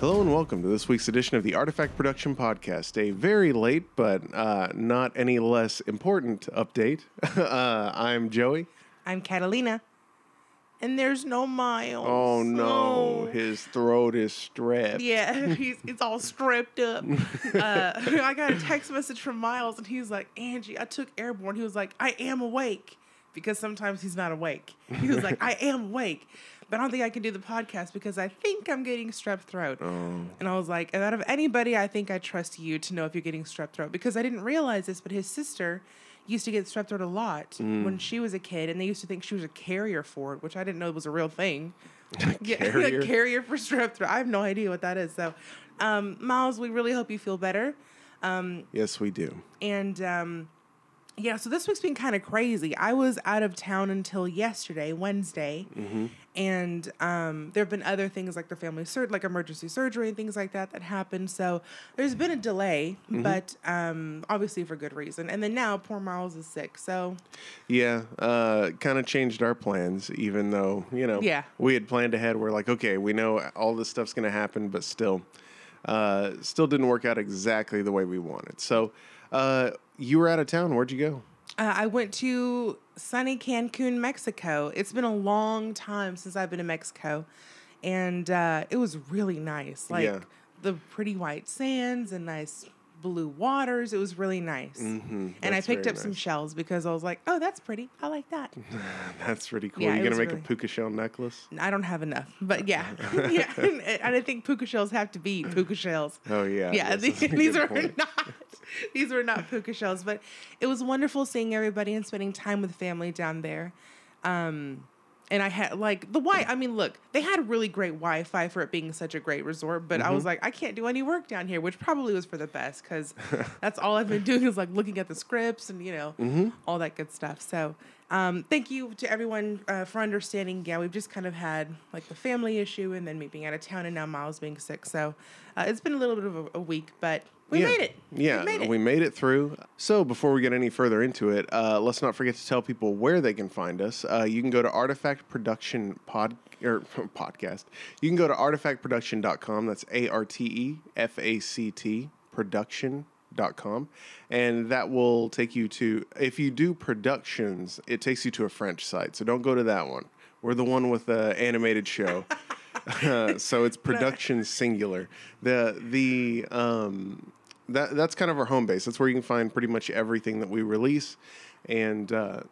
Hello and welcome to this week's edition of the Arte Fact Production Podcast. A very late but uh, not any less important update. uh, I'm Joey. I'm Catalina. And there's no Miles. Oh no, Oh. his throat is strapped. Yeah, he's it's all stripped up. Uh, I got a text message from Miles, and he was like, "Angie, I took airborne." He was like, "I am awake," because sometimes he's not awake. He was like, "I am awake," but I don't think I can do the podcast because I think I'm getting strep throat. And I was like, and out of anybody, I think I trust you to know if you're getting strep throat because I didn't realize this, but his sister used to get strep throat a lot when she was a kid, and they used to think she was a carrier for it, which I didn't know was a real thing. Yeah, Carrier? a carrier for strep throat. I have no idea what that is. So, um, Miles, we really hope you feel better. Yes, we do. And um, yeah, so this week's been kind of crazy. I was out of town until yesterday, Wednesday, and um, there have been other things like the family sur- like emergency surgery and things like that that happened. So there's been a delay, but um, obviously for good reason. And then now poor Miles is sick. So Yeah, uh, kind of changed our plans, even though, you know, Yeah. we had planned ahead. We're like, okay, we know all this stuff's going to happen, but still, uh, still didn't work out exactly the way we wanted. So, uh, you were out of town. Where'd you go? Uh, I went to sunny Cancun, Mexico. It's been a long time since I've been to Mexico, and uh, it was really nice. Like Yeah. the pretty white sands and nice blue waters. It was really nice. And I picked up some shells because I was like, "Oh, that's pretty. I like that." That's pretty cool. Yeah, you going to make really- a puka shell necklace? I don't have enough, but yeah, yeah. And I think puka shells have to be puka shells. Oh, yeah. yeah, these, these are point. not these were not puka shells, but it was wonderful seeing everybody and spending time with family down there. Um, and I had like the Wi. I mean, look, they had really great Wi-Fi for it being such a great resort, but Mm-hmm. I was like, I can't do any work down here, which probably was for the best because that's all I've been doing is like looking at the scripts and you know Mm-hmm. all that good stuff. So. Um, thank you to everyone uh, for understanding. Yeah, we've just kind of had like the family issue, and then me being out of town, and now Miles being sick. So uh, it's been a little bit of a, a week, but we yeah. made it. Yeah, we made it. we made it. through. So before we get any further into it, uh, let's not forget to tell people where they can find us. Uh, you can go to Arte Fact Production Pod or podcast. You can go to artefactproduction.com. That's A R T E F A C T production.com and that will take you to if you do productions it takes you to a french site so don't go to that one we're the one with the animated show Uh, so it's production singular. The the um that that's kind of our home base. That's where you can find pretty much everything that we release. And uh,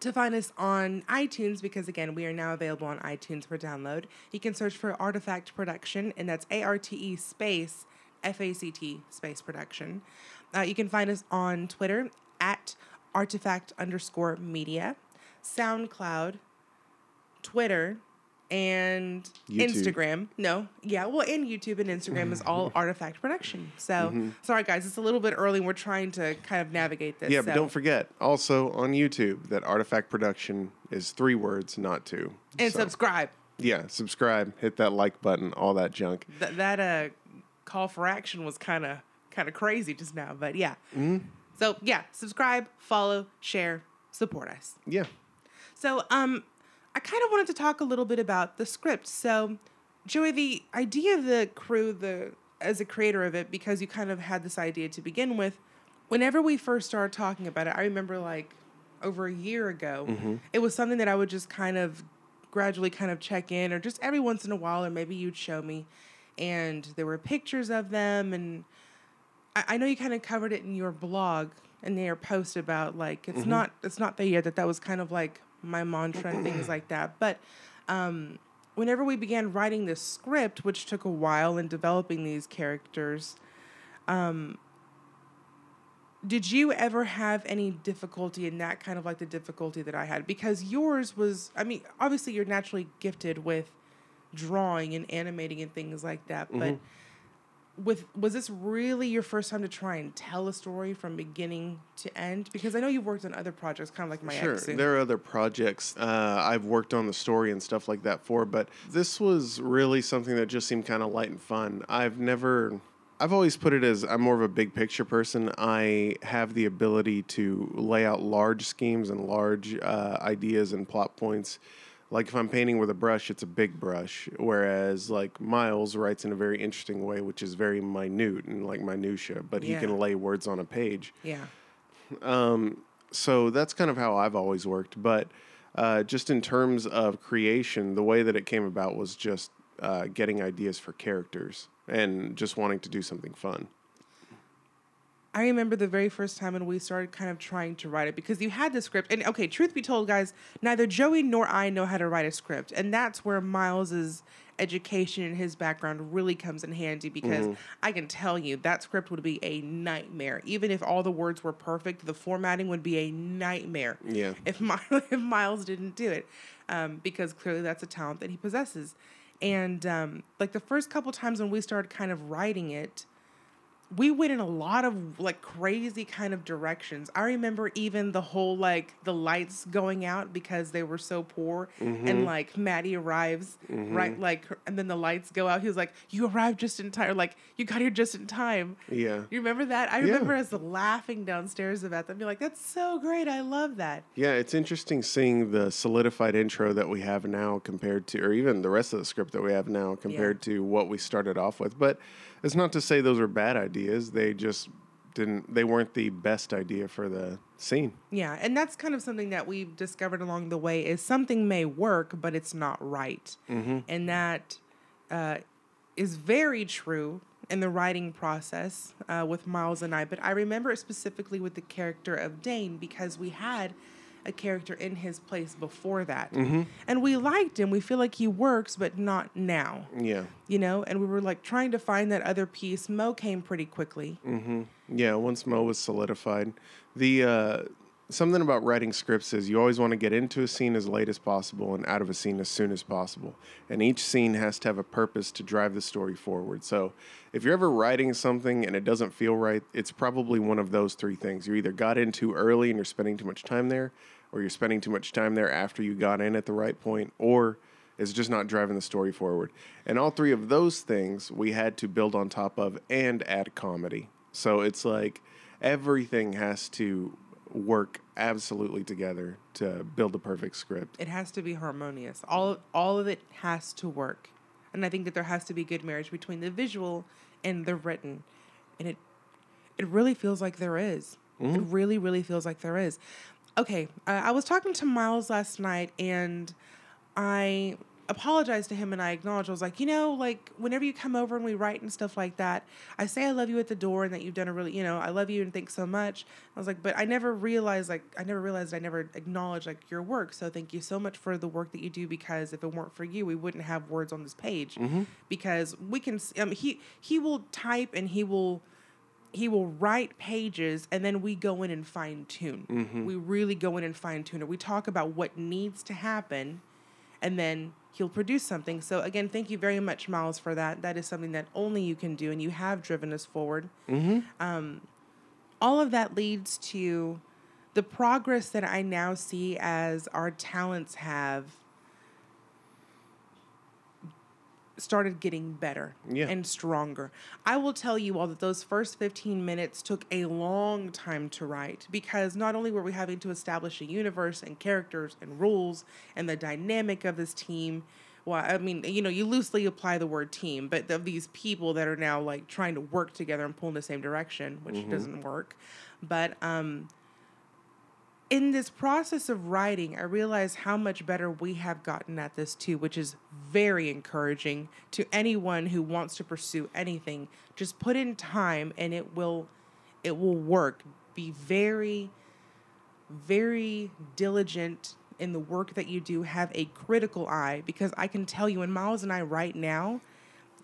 to find us on iTunes because again we are now available on iTunes for download. You can search for Arte Fact Production, and that's A R T E space F A C T space production. Uh, you can find us on Twitter at ArteFact underscore Media, SoundCloud, Twitter. And YouTube. Instagram, no, yeah, well, and YouTube and Instagram is all Arte Fact Production. So, sorry guys, it's a little bit early. We're trying to kind of navigate this. yeah, but don't forget also on YouTube that Arte Fact Production is three words, not two. and So, subscribe. Yeah, subscribe, hit that like button, all that junk. Th- that uh call for action was kind of kind of crazy just now, but yeah. So yeah, subscribe, follow, share, support us. Yeah. So um, I kind of wanted to talk a little bit about the script. So, Joey, the idea of the crew, the as a creator of it, because you kind of had this idea to begin with. Whenever we first started talking about it, I remember like over a year ago, mm-hmm. it was something that I would just kind of gradually kind of check in, or just every once in a while, or maybe you'd show me, and there were pictures of them, and I, I know you kind of covered it in your blog and your post about like it's mm-hmm. not it's not there yet that that was kind of like my mantra and things like that but um whenever we began writing this script which took a while in developing these characters um did you ever have any difficulty in that kind of like the difficulty that I had? Because yours was, I mean, obviously you're naturally gifted with drawing and animating and things like that, but with was this really your first time to try and tell a story from beginning to end? Because I know you've worked on other projects, kind of like my Sure, ex. there are other projects uh, I've worked on the story and stuff like that for, but this was really something that just seemed kind of light and fun. I've never, I've always put it as I'm more of a big picture person. I have the ability to lay out large schemes and large uh, ideas and plot points like if I'm painting with a brush, it's a big brush, whereas like Miles writes in a very interesting way, which is very minute and like minutia, but Yeah. he can lay words on a page. Yeah. So that's kind of how I've always worked. But uh, just in terms of creation, the way that it came about was just uh, getting ideas for characters and just wanting to do something fun. I remember the very first time when we started kind of trying to write it because you had the script. And okay, truth be told, guys, neither Joey nor I know how to write a script. And that's where Miles's education and his background really comes in handy because I can tell you that script would be a nightmare. Even if all the words were perfect, the formatting would be a nightmare. Yeah. If, My- if Miles didn't do it, um, because clearly that's a talent that he possesses. And um, like the first couple times when we started kind of writing it, we went in a lot of like crazy kind of directions. I remember even the whole like the lights going out because they were so poor, and mm-hmm. like Maddie arrives mm-hmm. right like, and then the lights go out. He was like, "You arrived just in time," like you got here just in time. Yeah. You remember that? I Yeah. remember us laughing downstairs about that. Be like, "That's so great! I love that." Yeah, it's interesting seeing the solidified intro that we have now compared to, or even the rest of the script that we have now compared to what we started off with. But it's not to say those are bad ideas. They just didn't, they weren't the best idea for the scene. Yeah, and that's kind of something that we've discovered along the way is something may work, but it's not right, and that uh, is very true in the writing process uh, with Miles and I. But I remember it specifically with the character of Dane because we had a character in his place before that, and we liked him. We feel like he works, but not now. Yeah. You know, and we were like trying to find that other piece. Mo came pretty quickly. Mm-hmm. Yeah, once Mo was solidified, the uh, something about writing scripts is you always want to get into a scene as late as possible and out of a scene as soon as possible. And each scene has to have a purpose to drive the story forward. So if you're ever writing something and it doesn't feel right, it's probably one of those three things. You either got in too early and you're spending too much time there, or you're spending too much time there after you got in at the right point, or it's just not driving the story forward. And all three of those things we had to build on top of and add comedy. So it's like everything has to work absolutely together to build a perfect script. it has to be harmonious. All all of it has to work, and I think that there has to be good marriage between the visual and the written, and it it really feels like there is. It mm-hmm. really, really feels like there is. Okay, uh, I was talking to Miles last night, and I apologized to him, and I acknowledged I was like, you know, like whenever you come over and we write and stuff like that, I say I love you at the door, and that you've done a really, you know, I love you and thanks so much. I was like, but I never realized, like, I never realized, I never acknowledged like your work. So thank you so much for the work that you do, because if it weren't for you, we wouldn't have words on this page, because we can. Um, he he will type and he will he will write pages and then we go in and fine tune. We really go in and fine tune it. We talk about what needs to happen and then he'll produce something. So again, thank you very much, Miles, for that. That is something that only you can do and you have driven us forward. Um, all of that leads to the progress that I now see as our talents have started getting better Yeah. and stronger. I will tell you all that those first 15 minutes took a long time to write because not only were we having to establish a universe and characters and rules and the dynamic of this team. Well, I mean, you know, you loosely apply the word team, but of these people that are now like trying to work together and pull in the same direction, which doesn't work. But um, in this process of writing, I realized how much better we have gotten at this too, which is very encouraging to anyone who wants to pursue anything. Just put in time and it will it will work. Be very very diligent in the work that you do. Have a critical eye because I can tell you, in Miles and I right now,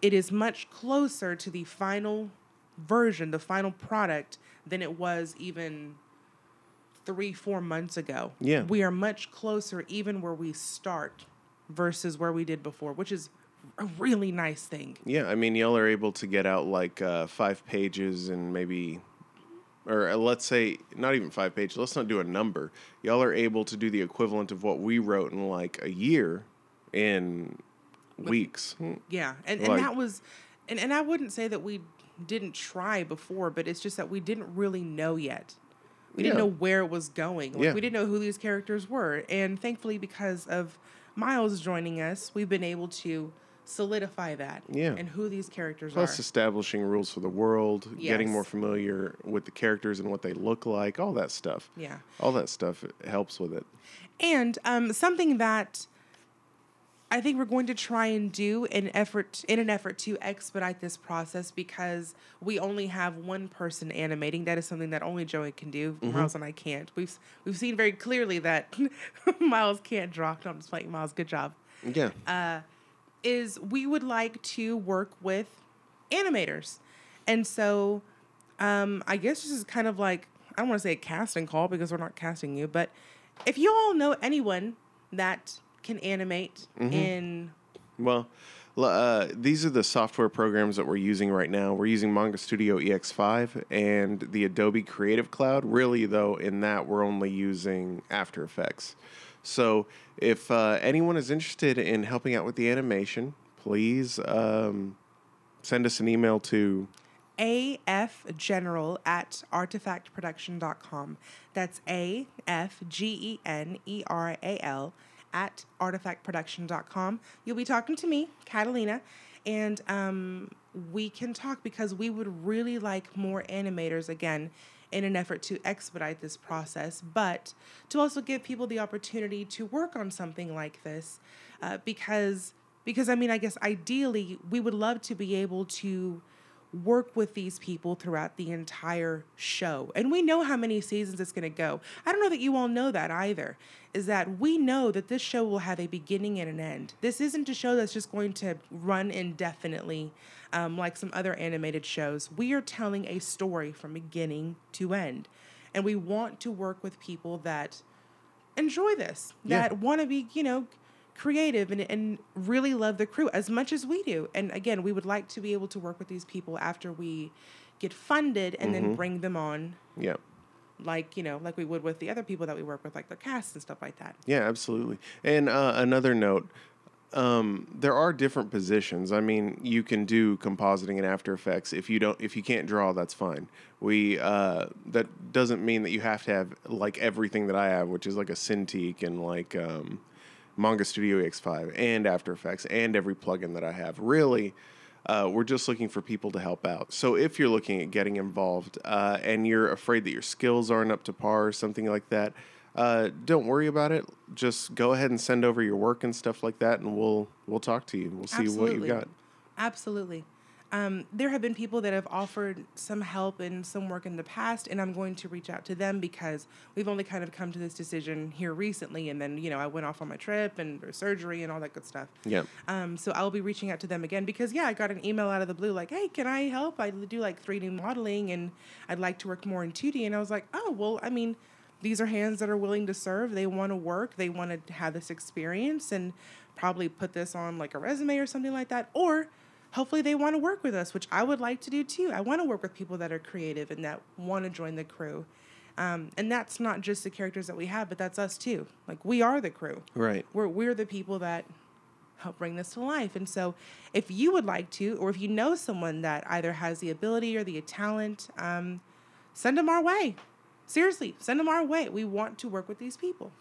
it is much closer to the final version, the final product, than it was even three, four months ago. Yeah. We are much closer, even where we start versus where we did before, which is a really nice thing. Yeah, I mean, y'all are able to get out like uh, five pages and maybe, or uh, let's say not even five pages. Let's not do a number. Y'all are able to do the equivalent of what we wrote in like a year in weeks. Yeah, and, and Like- that was, and, and I wouldn't say that we didn't try before, but it's just that we didn't really know yet. We didn't know where it was going. Like, Yeah. We didn't know who these characters were, and thankfully, because of Miles joining us, we've been able to solidify that. Yeah. And who these characters Plus, are. Plus establishing rules for the world, getting more familiar with the characters and what they look like, all that stuff. Yeah. All that stuff helps with it. And um, something that I think we're going to try and do in effort in an effort to expedite this process because we only have one person animating. That is something that only Joey can do. Miles and I can't. We've we've seen very clearly that Miles can't draw. No, I'm just playing Miles. Good job. Yeah. Uh, is we would like to work with animators. And so um, I guess this is kind of like, I don't want to say a casting call because we're not casting you, but if you all know anyone that can animate in, Well, uh, these are the software programs that we're using right now. We're using Manga Studio EX5 and the Adobe Creative Cloud. Really, though, in that we're only using After Effects. So, if uh, anyone is interested in helping out with the animation, please um, send us an email to afgeneral at artefactproduction.com. That's A F G E N E R A L at artefactproduction.com. You'll be talking to me, Catalina, and um, we can talk because we would really like more animators again in an effort to expedite this process, but to also give people the opportunity to work on something like this uh, because because I mean I guess ideally we would love to be able to work with these people throughout the entire show. And we know how many seasons it's going to go. I don't know that you all know that either. Is that we know that this show will have a beginning and an end. This isn't a show that's just going to run indefinitely um, like some other animated shows. We are telling a story from beginning to end. And we want to work with people that enjoy this, Yeah. that want to be, you know, creative and, and really love the crew as much as we do. And again, we would like to be able to work with these people after we get funded and then bring them on yeah. like, you know, like we would with the other people that we work with, like the casts and stuff like that. Yeah, absolutely. And uh, another note, um, there are different positions. I mean, you can do compositing in After Effects. If you don't, if you can't draw, that's fine. We uh, that doesn't mean that you have to have like everything that I have, which is like a Cintiq and like um, Manga Studio X5 and After Effects and every plugin that I have. Really, uh, we're just looking for people to help out. So if you're looking at getting involved uh, and you're afraid that your skills aren't up to par or something like that, uh, don't worry about it. Just go ahead and send over your work and stuff like that, and we'll we'll talk to you. We'll see what you've got. Absolutely. Um, there have been people that have offered some help and some work in the past, and I'm going to reach out to them because we've only kind of come to this decision here recently. And then, you know, I went off on my trip and surgery and all that good stuff. Yeah. Um, so I'll be reaching out to them again because, yeah, I got an email out of the blue like, hey, can I help? I do like 3D modeling and I'd like to work more in 2D. And I was like, oh, well, I mean, these are hands that are willing to serve. They want to work. They want to have this experience and probably put this on like a resume or something like that. Or hopefully they want to work with us, which I would like to do too. I want to work with people that are creative and that want to join the crew. Um, and that's not just the characters that we have, but that's us too. Like we are the crew. Right. We're we're the people that help bring this to life. And so, if you would like to, or if you know someone that either has the ability or the talent, um, send them our way. Seriously, send them our way. We want to work with these people.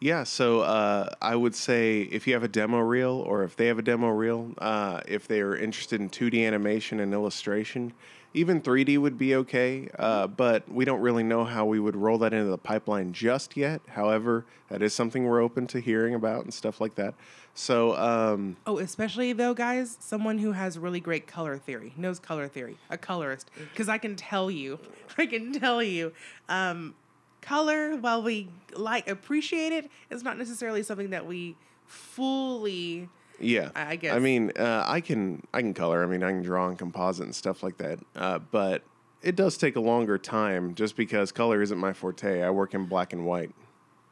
Yeah, so uh, I would say if you have a demo reel or if they have a demo reel, uh, if they are interested in 2D animation and illustration, even 3D would be okay, uh, but we don't really know how we would roll that into the pipeline just yet. However, that is something we're open to hearing about and stuff like that. So, um, Oh, especially though, guys, someone who has really great color theory, knows color theory, a colorist. Because I can tell you, I can tell you, um, color, while we like appreciate it, it, is not necessarily something that we fully. yeah, I- I guess. I mean, uh, I can I can color. I mean, I can draw and composite and stuff like that. Uh, but it does take a longer time just because color isn't my forte. I work in black and white.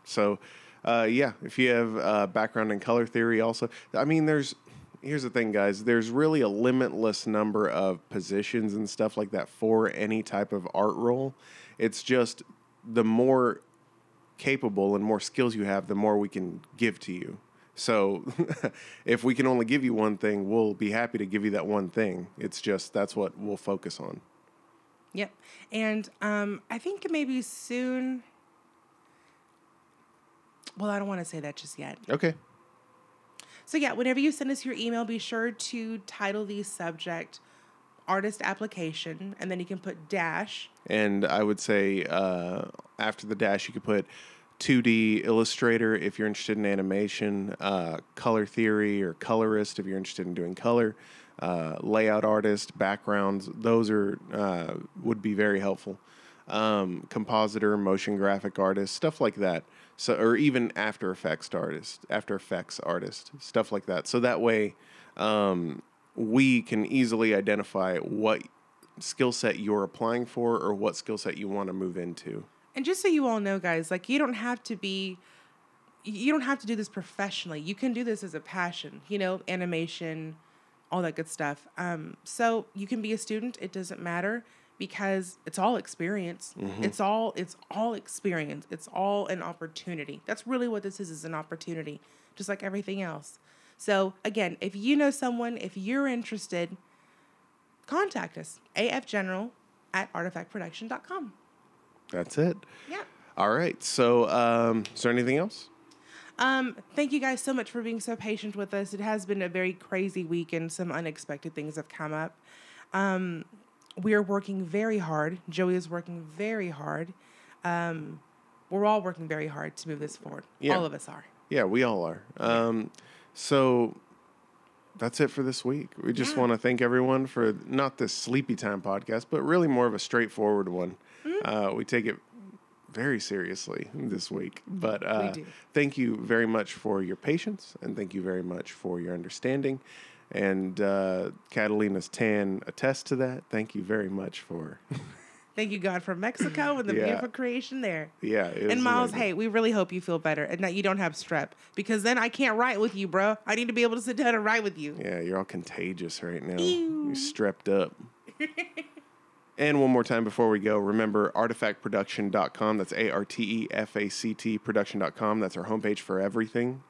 So, uh, yeah, if you have uh, background in color theory, also, I mean, there's here's the thing, guys. There's really a limitless number of positions and stuff like that for any type of art role. It's just the more capable and more skills you have, the more we can give to you. So, if we can only give you one thing, we'll be happy to give you that one thing. It's just that's what we'll focus on. Yep. And um, I think maybe soon. Well, I don't want to say that just yet. Okay. So yeah, whenever you send us your email, be sure to title the subject artist application, and then you can put dash. And I would say uh, after the dash, you could put 2D Illustrator if you're interested in animation, uh, color theory or colorist if you're interested in doing color, uh, layout artist, backgrounds. Those are uh, would be very helpful. Um, compositor, motion graphic artist, stuff like that. So, or even After Effects artist, After Effects artist, stuff like that. So that way, um, we can easily identify what skill set you're applying for or what skill set you want to move into. And just so you all know, guys, like you don't have to be, you don't have to do this professionally. You can do this as a passion, you know, animation, all that good stuff. Um, so you can be a student. It doesn't matter because it's all experience. It's all it's all experience. It's all an opportunity. That's really what this is is an opportunity, just like everything else. So again, if you know someone, if you're interested, contact us. afgeneral at artefactproduction.com. That's it. Yeah. All right. So, um, is there anything else? Um, thank you guys so much for being so patient with us. It has been a very crazy week and some unexpected things have come up. Um, we are working very hard. Joey is working very hard. Um, we're all working very hard to move this forward. Yeah. All of us are. Yeah, we all are. Um, so that's it for this week. We just Yeah. want to thank everyone for not this sleepy time podcast, but really more of a straightforward one. Mm-hmm. Uh, we take it very seriously this week. But uh, do. thank you very much for your patience and thank you very much for your understanding. And uh, Catalina's tan attests to that. Thank you very much for. Thank you, God, for Mexico and the Yeah. beautiful creation there. yeah. And Miles, amazing. hey, we really hope you feel better and that you don't have strep because then I can't write with you, bro. I need to be able to sit down and write with you. Yeah, you're all contagious right now. Ew. You're strapped up. and one more time before we go, remember artefactproduction.com. That's A R T E F A C T production.com. That's our homepage for everything.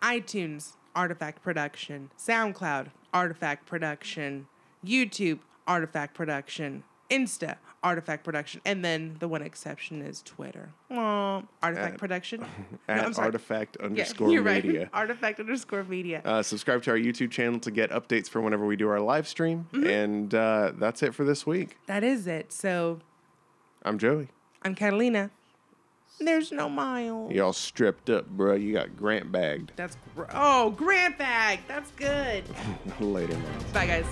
iTunes, Arte Fact Production, SoundCloud, Arte Fact Production, YouTube, Arte Fact Production, Insta, Arte Fact Production, and then the one exception is Twitter. Aw, Arte Fact At- Production. No, At I'm sorry. artifact Yeah, underscore you're right. media. ArteFact underscore media. Uh, subscribe to our YouTube channel to get updates for whenever we do our live stream. Mm-hmm. And uh, that's it for this week. that is it. So I'm Joey. I'm Catalina. There's no mile. Y'all stripped up, bro. You got Grant bagged. That's gr- oh Grant bag. That's good. Later, man. Bye guys.